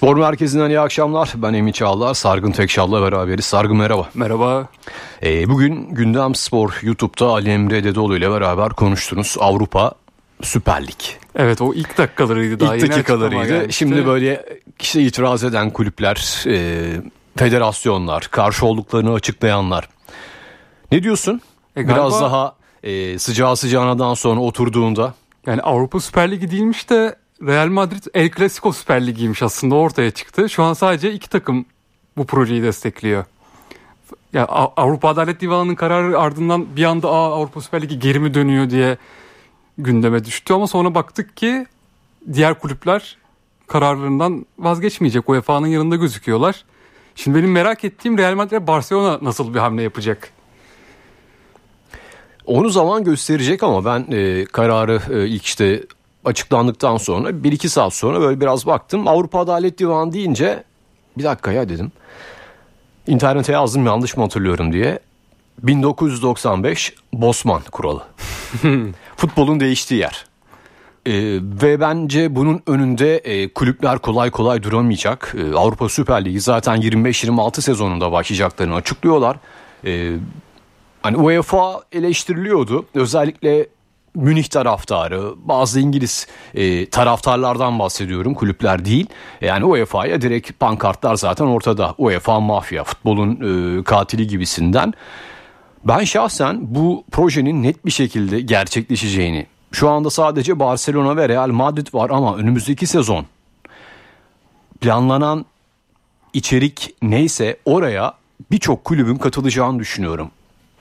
Spor Merkezi'nden iyi akşamlar. Ben Emin Çağlar, Sargın Tekşal'la beraberiz. Sargın merhaba. Merhaba. Ee, bugün Gündem Spor YouTube'da Ali Emre Dedeoğlu ile beraber konuştunuz. Avrupa Süper Lig. Evet o ilk dakikalarıydı daha. İlk dakikalarıydı. Şimdi böyle işte itiraz eden kulüpler, e, federasyonlar, karşı olduklarını açıklayanlar. Ne diyorsun? E, galiba... Biraz daha e, sıcağı sıcağınadan sonra oturduğunda. Yani Avrupa Süper Ligi değilmiş de Real Madrid El Clasico Süper Ligi'ymiş aslında ortaya çıktı. Şu an sadece iki takım bu projeyi destekliyor. Ya Avrupa Adalet Divanı'nın kararı ardından bir anda Aa, Avrupa Süper Ligi geri mi dönüyor diye gündeme düştü ama sonra baktık ki diğer kulüpler kararlarından vazgeçmeyecek. UEFA'nın yanında gözüküyorlar. Şimdi benim merak ettiğim Real Madrid Barcelona nasıl bir hamle yapacak? Onu zaman gösterecek ama ben e, kararı e, ilk işte açıklandıktan sonra 1-2 saat sonra böyle biraz baktım. Avrupa Adalet Divanı deyince bir dakika ya dedim. İnternete yazdım yanlış mı hatırlıyorum diye. 1995 Bosman kuralı. Futbolun değiştiği yer. Ee, ve bence bunun önünde e, kulüpler kolay kolay duramayacak. Ee, Avrupa Süper Ligi zaten 25-26 sezonunda başlayacaklarını açıklıyorlar. Ee, hani UEFA eleştiriliyordu. Özellikle Münih taraftarı, bazı İngiliz e, taraftarlardan bahsediyorum, kulüpler değil. Yani UEFA'ya direkt pankartlar zaten ortada. UEFA mafya, futbolun e, katili gibisinden. Ben şahsen bu projenin net bir şekilde gerçekleşeceğini, şu anda sadece Barcelona ve Real Madrid var ama önümüzdeki sezon planlanan içerik neyse oraya birçok kulübün katılacağını düşünüyorum.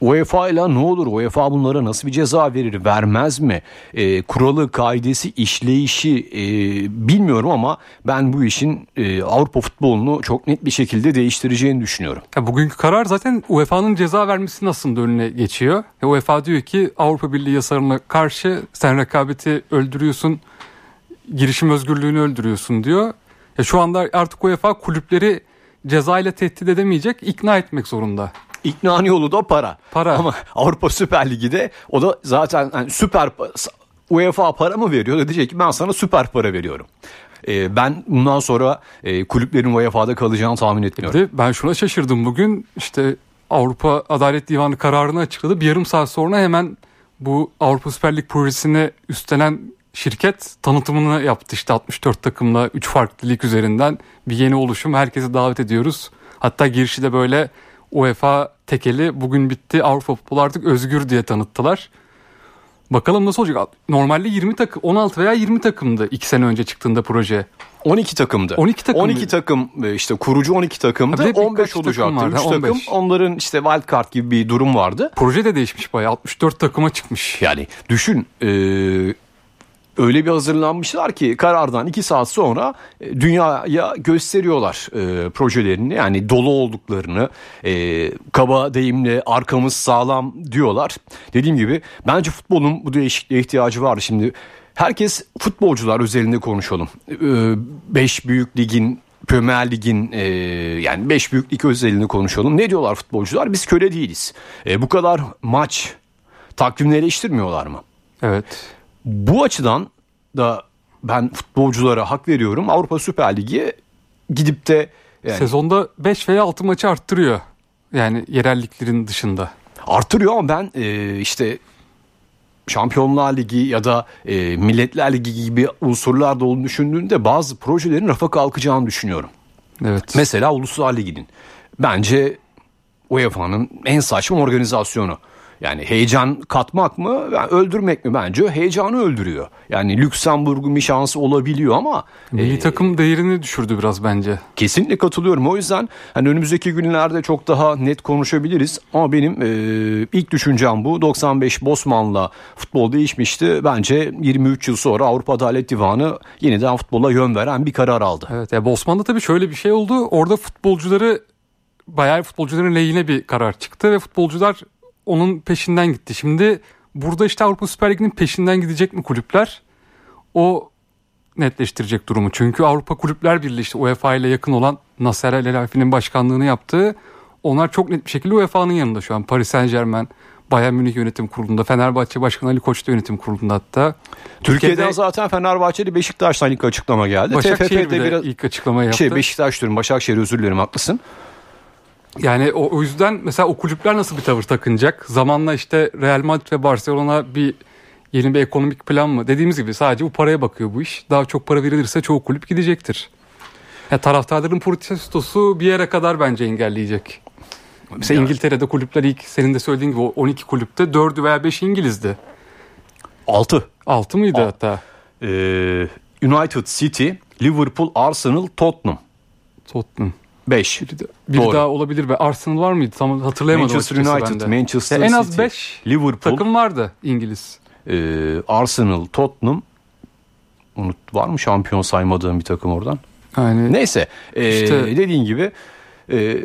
UEFA ile ne olur? UEFA bunlara nasıl bir ceza verir? Vermez mi? E, kuralı, kaidesi, işleyişi e, bilmiyorum ama ben bu işin e, Avrupa futbolunu çok net bir şekilde değiştireceğini düşünüyorum. Ya bugünkü karar zaten UEFA'nın ceza vermesinin aslında önüne geçiyor. Ya UEFA diyor ki Avrupa Birliği yasalarına karşı sen rekabeti öldürüyorsun, girişim özgürlüğünü öldürüyorsun diyor. Ya şu anda artık UEFA kulüpleri ceza ile tehdit edemeyecek, ikna etmek zorunda. İkna yolu da para. Para. Ama Avrupa Süper Ligi'de o da zaten yani süper UEFA para mı veriyor? Da diyecek ki ben sana süper para veriyorum. Ee, ben bundan sonra e, kulüplerin UEFA'da kalacağını tahmin etmiyorum. De ben şuna şaşırdım bugün. işte Avrupa Adalet Divanı kararını açıkladı. Bir yarım saat sonra hemen bu Avrupa Süper Lig projesini üstlenen şirket tanıtımını yaptı. İşte 64 takımla 3 farklı lig üzerinden bir yeni oluşum. Herkese davet ediyoruz. Hatta girişi de böyle UEFA tekeli bugün bitti Avrupa futbolu artık özgür diye tanıttılar. Bakalım nasıl olacak? Normalde 20 takım 16 veya 20 takımdı 2 sene önce çıktığında proje. 12 takımdı. 12 takım. 12 takım e, işte kurucu 12 takımdı. Tabii 15 olacaktı. Vardı, 3 takım. Onların işte wild card gibi bir durum vardı. Proje de değişmiş bayağı. 64 takıma çıkmış. Yani düşün e, öyle bir hazırlanmışlar ki karardan iki saat sonra e, dünyaya gösteriyorlar e, projelerini yani dolu olduklarını e, kaba deyimle arkamız sağlam diyorlar. Dediğim gibi bence futbolun bu değişikliğe ihtiyacı var. Şimdi herkes futbolcular özelinde konuşalım. E, beş büyük ligin Premier Lig'in e, yani 5 büyük lig özelini konuşalım. Ne diyorlar futbolcular? Biz köle değiliz. E, bu kadar maç takvimleri eleştirmiyorlar mı? Evet. Bu açıdan da ben futbolculara hak veriyorum. Avrupa Süper Ligi gidip de yani, sezonda 5 veya 6 maçı arttırıyor. Yani yerelliklerin dışında. Arttırıyor ama ben e, işte Şampiyonlar Ligi ya da e, Milletler Ligi gibi unsurlarda olduğunu düşündüğünde bazı projelerin rafa kalkacağını düşünüyorum. Evet. Mesela Uluslar Ligi'nin. Bence UEFA'nın en saçma organizasyonu. Yani heyecan katmak mı, yani öldürmek mi bence heyecanı öldürüyor. Yani Lüksemburg'un bir şansı olabiliyor ama milli e, takım değerini düşürdü biraz bence. Kesinlikle katılıyorum. O yüzden hani önümüzdeki günlerde çok daha net konuşabiliriz. Ama benim e, ilk düşüncem bu. 95 Bosman'la futbol değişmişti. Bence 23 yıl sonra Avrupa Adalet Divanı yeniden futbola yön veren bir karar aldı. Evet ya Bosman'da tabii şöyle bir şey oldu. Orada futbolcuları bayağı futbolcuların lehine bir karar çıktı ve futbolcular onun peşinden gitti. Şimdi burada işte Avrupa Süper Ligi'nin peşinden gidecek mi kulüpler? O netleştirecek durumu. Çünkü Avrupa Kulüpler Birliği işte UEFA ile yakın olan Nasser El Helafi'nin başkanlığını yaptığı onlar çok net bir şekilde UEFA'nın yanında şu an. Paris Saint Germain, Bayern Münih yönetim kurulunda, Fenerbahçe Başkanı Ali Koç da yönetim kurulunda hatta. Türkiye'den Türkiye'de, zaten Fenerbahçe'li Beşiktaş'tan ilk açıklama geldi. Başakşehir'de biraz, ilk açıklama yaptı. Şey Beşiktaş diyorum Başakşehir özür dilerim haklısın. Yani o, o yüzden mesela o kulüpler nasıl bir tavır takınacak? Zamanla işte Real Madrid ve Barcelona bir yeni bir ekonomik plan mı? Dediğimiz gibi sadece bu paraya bakıyor bu iş. Daha çok para verilirse çoğu kulüp gidecektir. Ya taraftarların protestosu bir yere kadar bence engelleyecek. Mesela ya. İngiltere'de kulüpler ilk senin de söylediğin gibi 12 kulüpte 4'ü veya 5 İngiliz'di. 6. 6 mıydı Al. hatta? Ee, United City, Liverpool, Arsenal, Tottenham. Tottenham. 5. Bir, bir daha olabilir ve Arsenal var mıydı? Tam hatırlayamadım. Manchester United, Manchester ya en az 5 Liverpool takım vardı İngiliz. Ee, Arsenal, Tottenham. Unut var mı şampiyon saymadığım bir takım oradan? Yani Neyse e, işte, dediğin gibi e,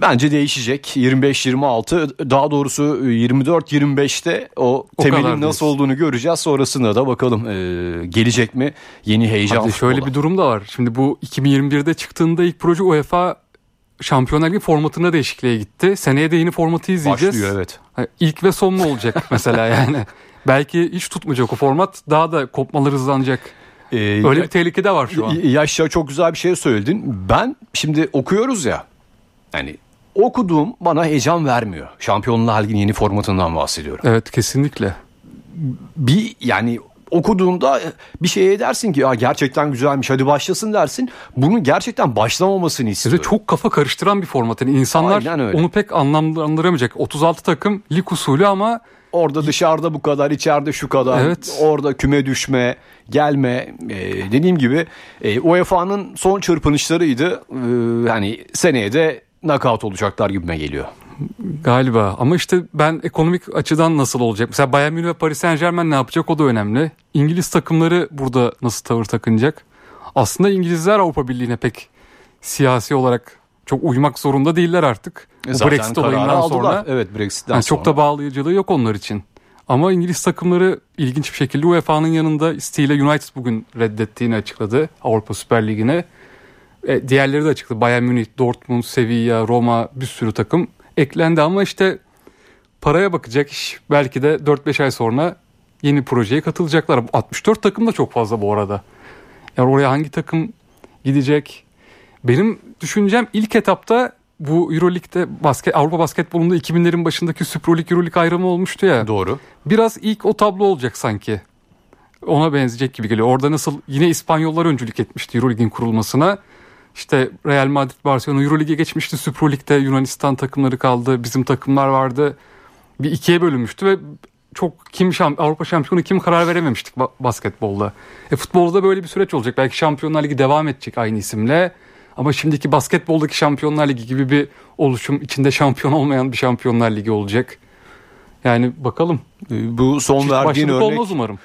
bence değişecek 25-26 daha doğrusu 24-25'te o, o temelin nasıl olduğunu göreceğiz sonrasında da bakalım e, gelecek mi yeni heyecan Hadi şöyle bir durum da var şimdi bu 2021'de çıktığında ilk proje UEFA Şampiyonlar Ligi formatına değişikliğe gitti. Seneye de yeni formatı izleyeceğiz. Başlıyor evet. İlk ve son mu olacak mesela yani? Belki hiç tutmayacak o format. Daha da kopmaları hızlanacak. Ee, Öyle bir tehlike de var şu an. Yaşça çok güzel bir şey söyledin. Ben şimdi okuyoruz ya. Yani okuduğum bana heyecan vermiyor. Şampiyonlar Ligi'nin yeni formatından bahsediyorum. Evet kesinlikle. Bir yani okuduğunda bir şey dersin ki ya gerçekten güzelmiş hadi başlasın dersin. Bunun gerçekten başlamamasını istiyorum. Evet, çok kafa karıştıran bir format. Yani insanlar onu pek anlamlandıramayacak. 36 takım lig usulü ama Orada dışarıda bu kadar, içeride şu kadar. Evet. Orada küme düşme, gelme. E, dediğim gibi e, UEFA'nın son çırpınışlarıydı. E, hani seneye de knockout olacaklar gibime geliyor. Galiba ama işte ben ekonomik açıdan nasıl olacak? Mesela Bayern Münih ve Paris Saint Germain ne yapacak o da önemli. İngiliz takımları burada nasıl tavır takınacak? Aslında İngilizler Avrupa Birliği'ne pek siyasi olarak çok uymak zorunda değiller artık. E zaten Brexit olayından sonra. Evet Brexit'ten yani sonra. Çok da bağlayıcılığı yok onlar için. Ama İngiliz takımları ilginç bir şekilde UEFA'nın yanında isteğiyle United bugün reddettiğini açıkladı Avrupa Süper Ligi'ne. E, diğerleri de açıkladı. Bayern Münih, Dortmund, Sevilla, Roma bir sürü takım eklendi ama işte paraya bakacak iş belki de 4-5 ay sonra yeni projeye katılacaklar. 64 takım da çok fazla bu arada. Yani oraya hangi takım gidecek? Benim düşüncem ilk etapta bu Euroleague'de basket, Avrupa basketbolunda 2000'lerin başındaki Super Lig Euroleague ayrımı olmuştu ya. Doğru. Biraz ilk o tablo olacak sanki. Ona benzeyecek gibi geliyor. Orada nasıl yine İspanyollar öncülük etmişti Euroleague'in kurulmasına. İşte Real Madrid Barcelona Euroleague'e geçmişti. Super Lig'de Yunanistan takımları kaldı. Bizim takımlar vardı. Bir ikiye bölünmüştü ve çok kim şamp Avrupa şampiyonu kim karar verememiştik basketbolda. E futbolda böyle bir süreç olacak. Belki Şampiyonlar Ligi devam edecek aynı isimle. Ama şimdiki basketboldaki Şampiyonlar Ligi gibi bir oluşum içinde şampiyon olmayan bir Şampiyonlar Ligi olacak. Yani bakalım. Ee, bu son Çift verdiğin örnek olmaz umarım.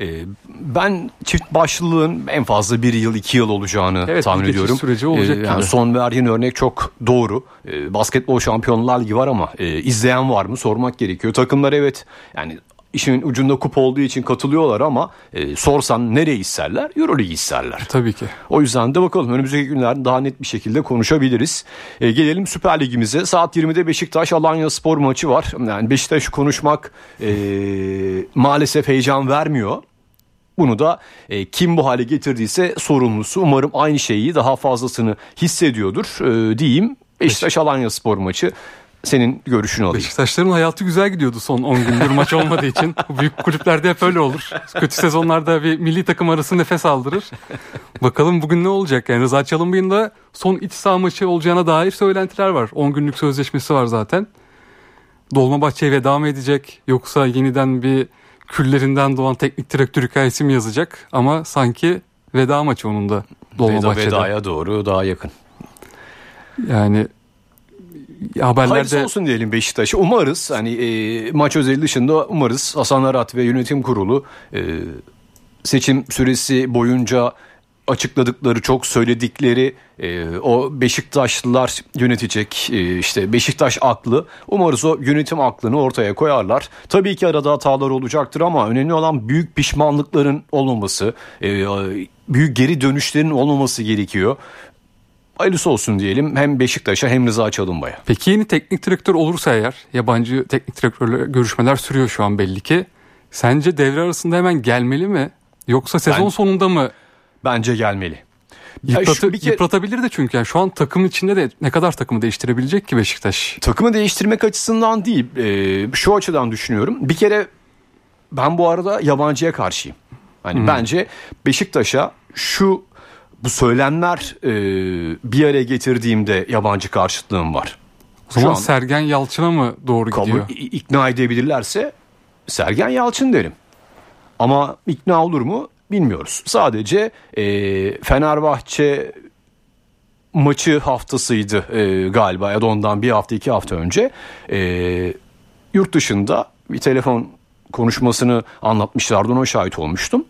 E, ben çift başlılığın en fazla bir yıl iki yıl olacağını evet, tahmin ediyorum. süreci olacak ee, yani Son verdiğin örnek çok doğru. Ee, basketbol şampiyonlar ligi var ama e, izleyen var mı sormak gerekiyor. Takımlar evet yani işin ucunda kup olduğu için katılıyorlar ama e, sorsan nereyi isterler? Euroleague isterler. Tabii ki. O yüzden de bakalım önümüzdeki günlerde daha net bir şekilde konuşabiliriz. E, gelelim Süper Ligimize. Saat 20'de Beşiktaş Alanya Spor maçı var. Yani Beşiktaş konuşmak e, maalesef heyecan vermiyor. Bunu da e, kim bu hale getirdiyse sorumlusu umarım aynı şeyi daha fazlasını hissediyordur e, diyeyim. Beşiktaş Alanya Spor maçı senin görüşünü alayım. Beşiktaşların hayatı güzel gidiyordu son 10 gündür maç olmadığı için. Büyük kulüplerde hep öyle olur. Kötü sezonlarda bir milli takım arası nefes aldırır. Bakalım bugün ne olacak? Yani Rıza Çalınbay'ın da son iç saha maçı olacağına dair söylentiler var. 10 günlük sözleşmesi var zaten. Dolmabahçe'ye veda mı edecek? Yoksa yeniden bir küllerinden doğan teknik direktör hikayesi mi yazacak? Ama sanki veda maçı onun da Dolmabahçe'de. Veda, vedaya doğru daha yakın. Yani haberlerde... Hayırlısı olsun diyelim Beşiktaş'a. Umarız hani e, maç özeli dışında umarız Hasan Arat ve yönetim kurulu e, seçim süresi boyunca açıkladıkları çok söyledikleri e, o Beşiktaşlılar yönetecek e, işte Beşiktaş aklı umarız o yönetim aklını ortaya koyarlar. Tabii ki arada hatalar olacaktır ama önemli olan büyük pişmanlıkların olmaması, e, büyük geri dönüşlerin olmaması gerekiyor. Hayırlısı olsun diyelim hem Beşiktaş'a hem Rıza Çalınbay'a. Peki yeni teknik direktör olursa eğer yabancı teknik direktörle görüşmeler sürüyor şu an belli ki. Sence devre arasında hemen gelmeli mi? Yoksa sezon Ben- sonunda mı Bence gelmeli. Ya Yıpratı, bir kere- yıpratabilir de çünkü yani şu an takım içinde de ne kadar takımı değiştirebilecek ki Beşiktaş? Takımı değiştirmek açısından değil, e, şu açıdan düşünüyorum. Bir kere ben bu arada yabancıya karşıyım. Hani bence Beşiktaş'a şu bu söylemler e, bir araya getirdiğimde yabancı karşıtlığım var. O zaman Şu an- Sergen Yalçın'a mı doğru kabul gidiyor? ikna edebilirlerse Sergen Yalçın derim. Ama ikna olur mu bilmiyoruz. Sadece e, Fenerbahçe maçı haftasıydı e, galiba ya da ondan bir hafta iki hafta önce e, yurt dışında bir telefon konuşmasını anlatmışlardı ona şahit olmuştum.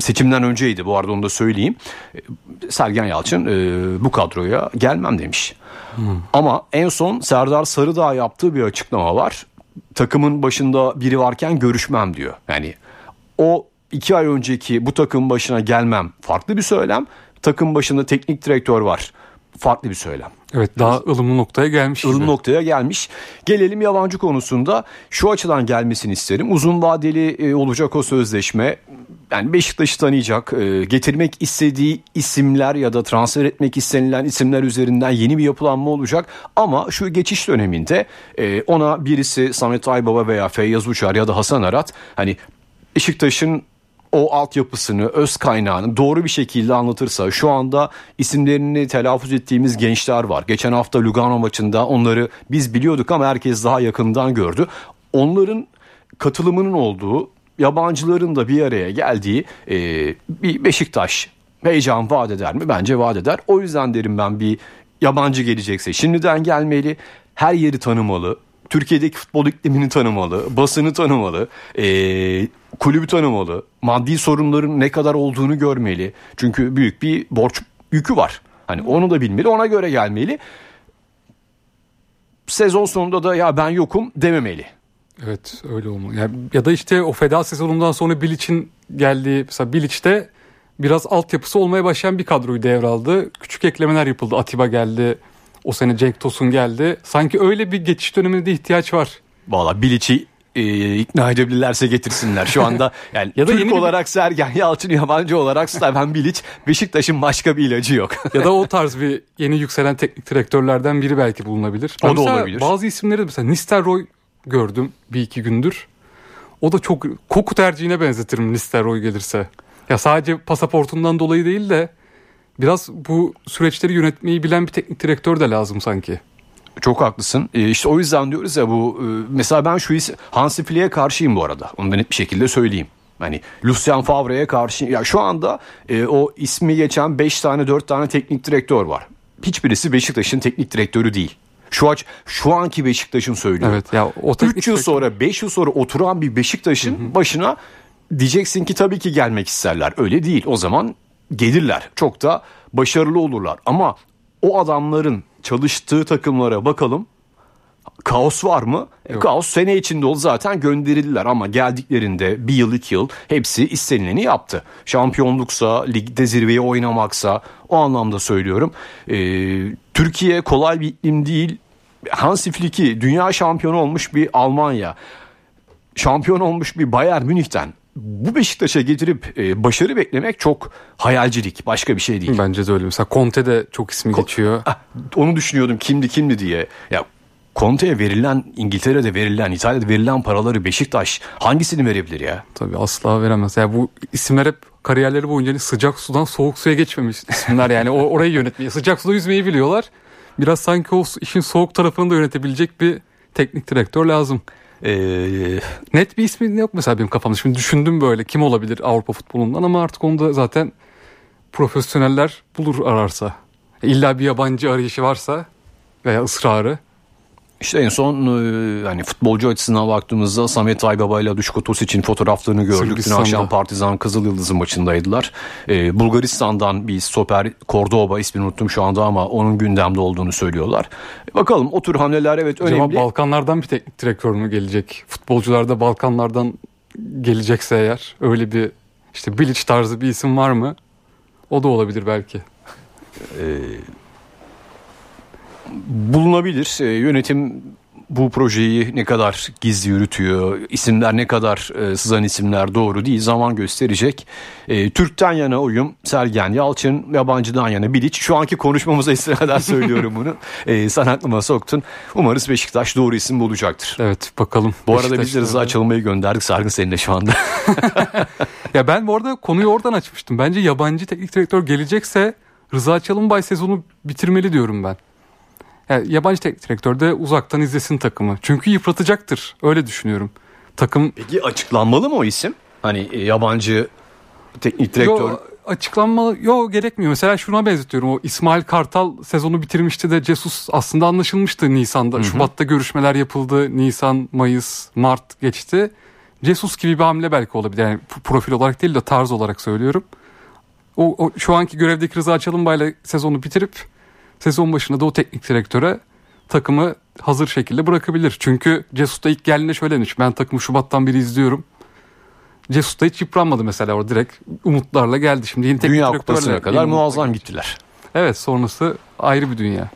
Seçimden önceydi bu arada onu da söyleyeyim. E, Sergen Yalçın e, bu kadroya gelmem demiş. Ama en son Serdar Sarıdağ yaptığı bir açıklama var. Takımın başında biri varken görüşmem diyor. Yani o iki ay önceki bu takımın başına gelmem farklı bir söylem. Takım başında teknik direktör var farklı bir söylem. Evet daha ılımlı noktaya gelmiş. gibi. ılım noktaya gelmiş. Gelelim yabancı konusunda şu açıdan gelmesini isterim. Uzun vadeli e, olacak o sözleşme. Yani Beşiktaş'ı tanıyacak, e, getirmek istediği isimler ya da transfer etmek istenilen isimler üzerinden yeni bir yapılanma olacak. Ama şu geçiş döneminde e, ona birisi Samet Aybaba veya Feyyaz Uçar ya da Hasan Arat hani Beşiktaş'ın o altyapısını, öz kaynağını doğru bir şekilde anlatırsa şu anda isimlerini telaffuz ettiğimiz gençler var. Geçen hafta Lugano maçında onları biz biliyorduk ama herkes daha yakından gördü. Onların katılımının olduğu, yabancıların da bir araya geldiği e, bir Beşiktaş heyecan vaat eder mi? Bence vaat eder. O yüzden derim ben bir yabancı gelecekse şimdiden gelmeli, her yeri tanımalı, Türkiye'deki futbol iklimini tanımalı, basını tanımalı, eee, kulübü tanımalı, maddi sorunların ne kadar olduğunu görmeli. Çünkü büyük bir borç yükü var. Hani onu da bilmeli, ona göre gelmeli. Sezon sonunda da ya ben yokum dememeli. Evet öyle olmalı. Ya, ya da işte o feda sezonundan sonra Bilic'in geldiği mesela Bilic'te biraz altyapısı olmaya başlayan bir kadroyu devraldı. Küçük eklemeler yapıldı. Atiba geldi. O sene Cenk Tosun geldi. Sanki öyle bir geçiş dönemine de ihtiyaç var. Valla Bilic'i e, ikna edebilirlerse getirsinler. Şu anda yani Ya da Türk yeni bir- olarak Sergen Yalçın yabancı olarak Steven Bilic Beşiktaş'ın başka bir ilacı yok. Ya da o tarz bir yeni yükselen teknik direktörlerden biri belki bulunabilir. O da Mesela olabilir. Bazı isimleri de mesela Nistelrooy gördüm bir iki gündür. O da çok koku tercihine benzetirim Nistelrooy gelirse. Ya sadece pasaportundan dolayı değil de biraz bu süreçleri yönetmeyi bilen bir teknik direktör de lazım sanki. Çok haklısın. E, işte o yüzden diyoruz ya bu e, mesela ben şu Hansi Flick'e karşıyım bu arada. Onu da net bir şekilde söyleyeyim. Hani Lucien Favre'ye karşı ya şu anda e, o ismi geçen 5 tane 4 tane teknik direktör var. Hiçbirisi Beşiktaş'ın teknik direktörü değil. Şu aç şu anki Beşiktaş'ın söylüyorum. Evet ya o 3 teknik yıl sonra 5 yıl sonra oturan bir Beşiktaş'ın başına diyeceksin ki tabii ki gelmek isterler. Öyle değil. O zaman gelirler. Çok da başarılı olurlar. Ama o adamların çalıştığı takımlara bakalım. Kaos var mı? E, Yok. kaos sene içinde oldu zaten gönderildiler ama geldiklerinde bir yıl iki yıl hepsi istenileni yaptı. Şampiyonluksa, ligde zirveye oynamaksa o anlamda söylüyorum. E, Türkiye kolay bir iklim değil. Hansi Flick'i dünya şampiyonu olmuş bir Almanya, şampiyon olmuş bir Bayern Münih'ten bu Beşiktaş'a getirip e, başarı beklemek çok hayalcilik. Başka bir şey değil. Bence de öyle. Mesela Conte de çok ismi geçiyor. Ah, onu düşünüyordum kimdi kimdi diye. Ya Conte'ye verilen İngiltere'de verilen İtalya'da verilen paraları Beşiktaş hangisini verebilir ya? Tabii asla veremez. Yani bu isimler hep kariyerleri boyunca hani sıcak sudan soğuk suya geçmemiş isimler. Yani o orayı yönetmeyi, sıcak suda yüzmeyi biliyorlar. Biraz sanki o işin soğuk tarafını da yönetebilecek bir teknik direktör lazım. Ee, Net bir ismi yok mesela benim kafamda. Şimdi düşündüm böyle kim olabilir Avrupa futbolundan ama artık onu da zaten profesyoneller bulur ararsa. İlla bir yabancı arayışı varsa veya ısrarı. İşte en son e, hani futbolcu açısından baktığımızda Samet Aybaba ile Duşko Tosic'in fotoğraflarını gördük. Dün akşam Partizan Kızıl Yıldız'ın maçındaydılar. Ee, Bulgaristan'dan bir stoper Cordoba ismini unuttum şu anda ama onun gündemde olduğunu söylüyorlar. Bakalım o tür hamleler evet Acaba önemli. Balkanlardan bir teknik direktör mü gelecek? Futbolcular da Balkanlardan gelecekse eğer öyle bir işte Bilic tarzı bir isim var mı? O da olabilir belki. Bulunabilir. E, yönetim bu projeyi ne kadar gizli yürütüyor, isimler ne kadar e, sızan isimler doğru değil zaman gösterecek. E, Türk'ten yana oyum Sergen Yalçın, yabancıdan yana Bilic. Şu anki konuşmamıza istinaden söylüyorum bunu. E, sen aklıma soktun. Umarız Beşiktaş doğru isim bulacaktır. Evet bakalım. Bu arada biz de Rıza Çalınmay'ı gönderdik. Sargın seninle şu anda. ya ben bu arada konuyu oradan açmıştım. Bence yabancı teknik direktör gelecekse Rıza Çalınbay sezonu bitirmeli diyorum ben. Yani yabancı teknik direktör de uzaktan izlesin takımı. Çünkü yıpratacaktır. Öyle düşünüyorum. Takım Peki açıklanmalı mı o isim? Hani e, yabancı teknik direktör. Yo, açıklanmalı. Yok gerekmiyor. Mesela şuna benzetiyorum. O İsmail Kartal sezonu bitirmişti de Jesus aslında anlaşılmıştı Nisan'da. Hı hı. Şubat'ta görüşmeler yapıldı. Nisan, Mayıs, Mart geçti. Jesus gibi bir hamle belki olabilir. Yani profil olarak değil de tarz olarak söylüyorum. O, o şu anki görevdeki Rıza Çalınbay'la sezonu bitirip sezon başında da o teknik direktöre takımı hazır şekilde bırakabilir. Çünkü Jesus da ilk geldiğinde şöyle demiş. Ben takımı Şubat'tan beri izliyorum. Jesus da hiç yıpranmadı mesela orada direkt umutlarla geldi. Şimdi yeni teknik Dünya Kupası'na kadar muazzam gittiler. Evet sonrası ayrı bir dünya.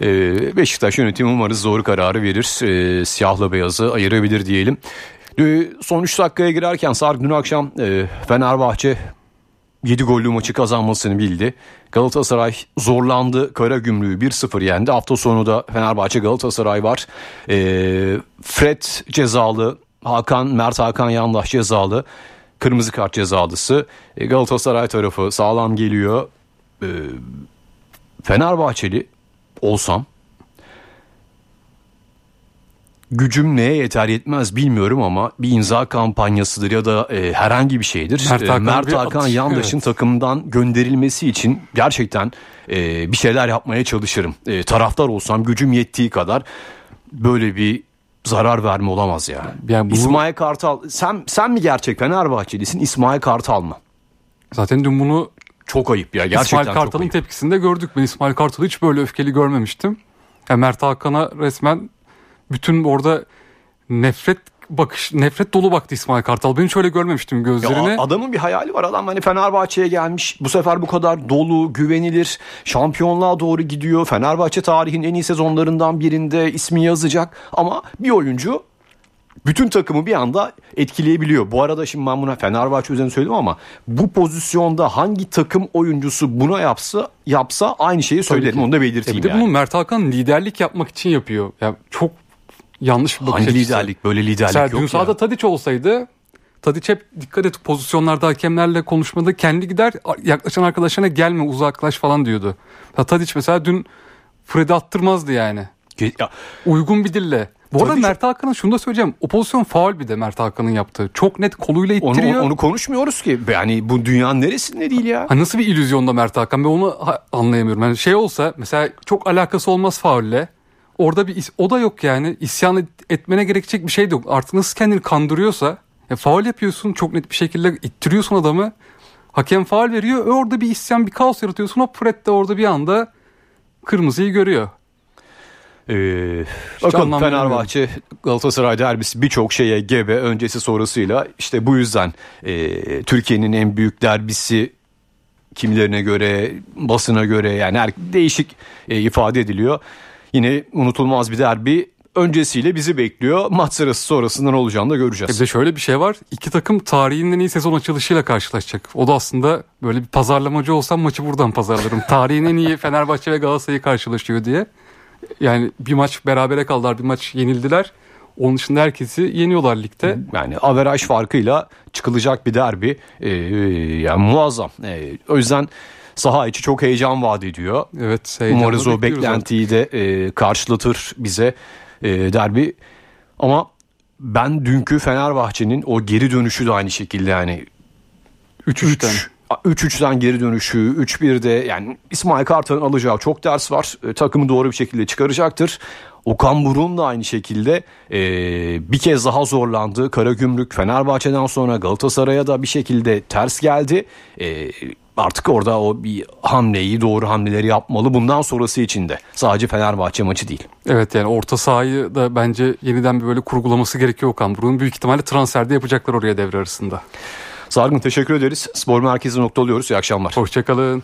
Ee, Beşiktaş yönetimi umarız doğru kararı verir. Ee, siyahla beyazı ayırabilir diyelim. Son 3 dakikaya girerken Sarp dün akşam e, Fenerbahçe 7 gollü maçı kazanmasını bildi. Galatasaray zorlandı. Kara Gümrüğü 1-0 yendi. Hafta sonu da Fenerbahçe Galatasaray var. E, Fred cezalı. Hakan, Mert Hakan Yandaş cezalı. Kırmızı kart cezalısı. E, Galatasaray tarafı sağlam geliyor. E, Fenerbahçeli olsam gücüm neye yeter yetmez bilmiyorum ama bir imza kampanyasıdır ya da e, herhangi bir şeydir. Mert Hakan, Mert Hakan Yandaş'ın evet. takımdan gönderilmesi için gerçekten e, bir şeyler yapmaya çalışırım. E, taraftar olsam gücüm yettiği kadar böyle bir zarar verme olamaz ya. Yani bu... İsmail Kartal sen sen mi gerçek Fenerbahçelisin İsmail Kartal mı? Zaten dün bunu çok ayıp ya gerçekten İsmail Kartal'ın tepkisinde gördük. Ben İsmail Kartal'ı hiç böyle öfkeli görmemiştim. Yani Mert Hakan'a resmen bütün orada nefret bakış nefret dolu baktı İsmail Kartal. Ben hiç öyle görmemiştim gözlerine. Ya adamın bir hayali var. Adam hani Fenerbahçe'ye gelmiş. Bu sefer bu kadar dolu, güvenilir. Şampiyonluğa doğru gidiyor. Fenerbahçe tarihin en iyi sezonlarından birinde ismi yazacak. Ama bir oyuncu bütün takımı bir anda etkileyebiliyor. Bu arada şimdi ben buna Fenerbahçe üzerine söyledim ama bu pozisyonda hangi takım oyuncusu buna yapsa yapsa aynı şeyi söylerim. Onu da belirteyim. Bir de yani. bunu Mert Hakan liderlik yapmak için yapıyor. Yani çok yanlış bir bakış Hangi açısı. liderlik? Böyle liderlik Mesela yok dün sahada ya. Tadiç olsaydı Tadiç hep dikkat et pozisyonlarda hakemlerle konuşmada kendi gider yaklaşan arkadaşlarına gelme uzaklaş falan diyordu. Tadiç mesela dün Fred'i attırmazdı yani. Ya, Uygun bir dille. Bu arada Mert Hakan'ın şunu da söyleyeceğim. O pozisyon faul bir de Mert Hakan'ın yaptığı. Çok net koluyla ittiriyor. Onu, onu konuşmuyoruz ki. Yani bu dünyanın neresinde değil ya. Ha, nasıl bir illüzyonda Mert Hakan? Ben onu anlayamıyorum. Yani şey olsa mesela çok alakası olmaz faulle. Orada bir o da yok yani. İsyan etmene gerekecek bir şey de yok. Artık nasıl kendini kandırıyorsa ya faul yapıyorsun çok net bir şekilde ittiriyorsun adamı. Hakem faul veriyor. Orada bir isyan bir kaos yaratıyorsun. O Fred de orada bir anda kırmızıyı görüyor. Ee, bakın Fenerbahçe Galatasaray derbisi birçok şeye gebe öncesi sonrasıyla işte bu yüzden e, Türkiye'nin en büyük derbisi kimilerine göre basına göre yani her, değişik e, ifade ediliyor. Yine unutulmaz bir derbi öncesiyle bizi bekliyor. Maç sırası sonrasında ne olacağını da göreceğiz. Bir de şöyle bir şey var. İki takım tarihin en iyi sezon açılışıyla karşılaşacak. O da aslında böyle bir pazarlamacı olsam maçı buradan pazarlarım. tarihin en iyi Fenerbahçe ve Galatasaray karşılaşıyor diye. Yani bir maç berabere kaldılar, bir maç yenildiler. Onun dışında herkesi yeniyorlar ligde. Yani averaj farkıyla çıkılacak bir derbi. Ee, yani muazzam. Ee, o yüzden saha içi çok heyecan vaat ediyor. Evet. Umarız o beklentiyi de e, karşılatır bize e, derbi. Ama ben dünkü Fenerbahçe'nin o geri dönüşü de aynı şekilde yani 3-3'ten 3-3'den geri dönüşü, 3-1'de yani İsmail Kartal'ın alacağı çok ders var. E, takımı doğru bir şekilde çıkaracaktır. Okan Burun da aynı şekilde e, bir kez daha zorlandı. Karagümrük Fenerbahçe'den sonra Galatasaray'a da bir şekilde ters geldi. E, artık orada o bir hamleyi doğru hamleleri yapmalı bundan sonrası için de sadece Fenerbahçe maçı değil. Evet yani orta sahayı da bence yeniden bir böyle kurgulaması gerekiyor Okan Buruk'un. Büyük ihtimalle transferde yapacaklar oraya devre arasında. Sargın teşekkür ederiz. Spor merkezi noktalıyoruz. İyi akşamlar. Hoşçakalın.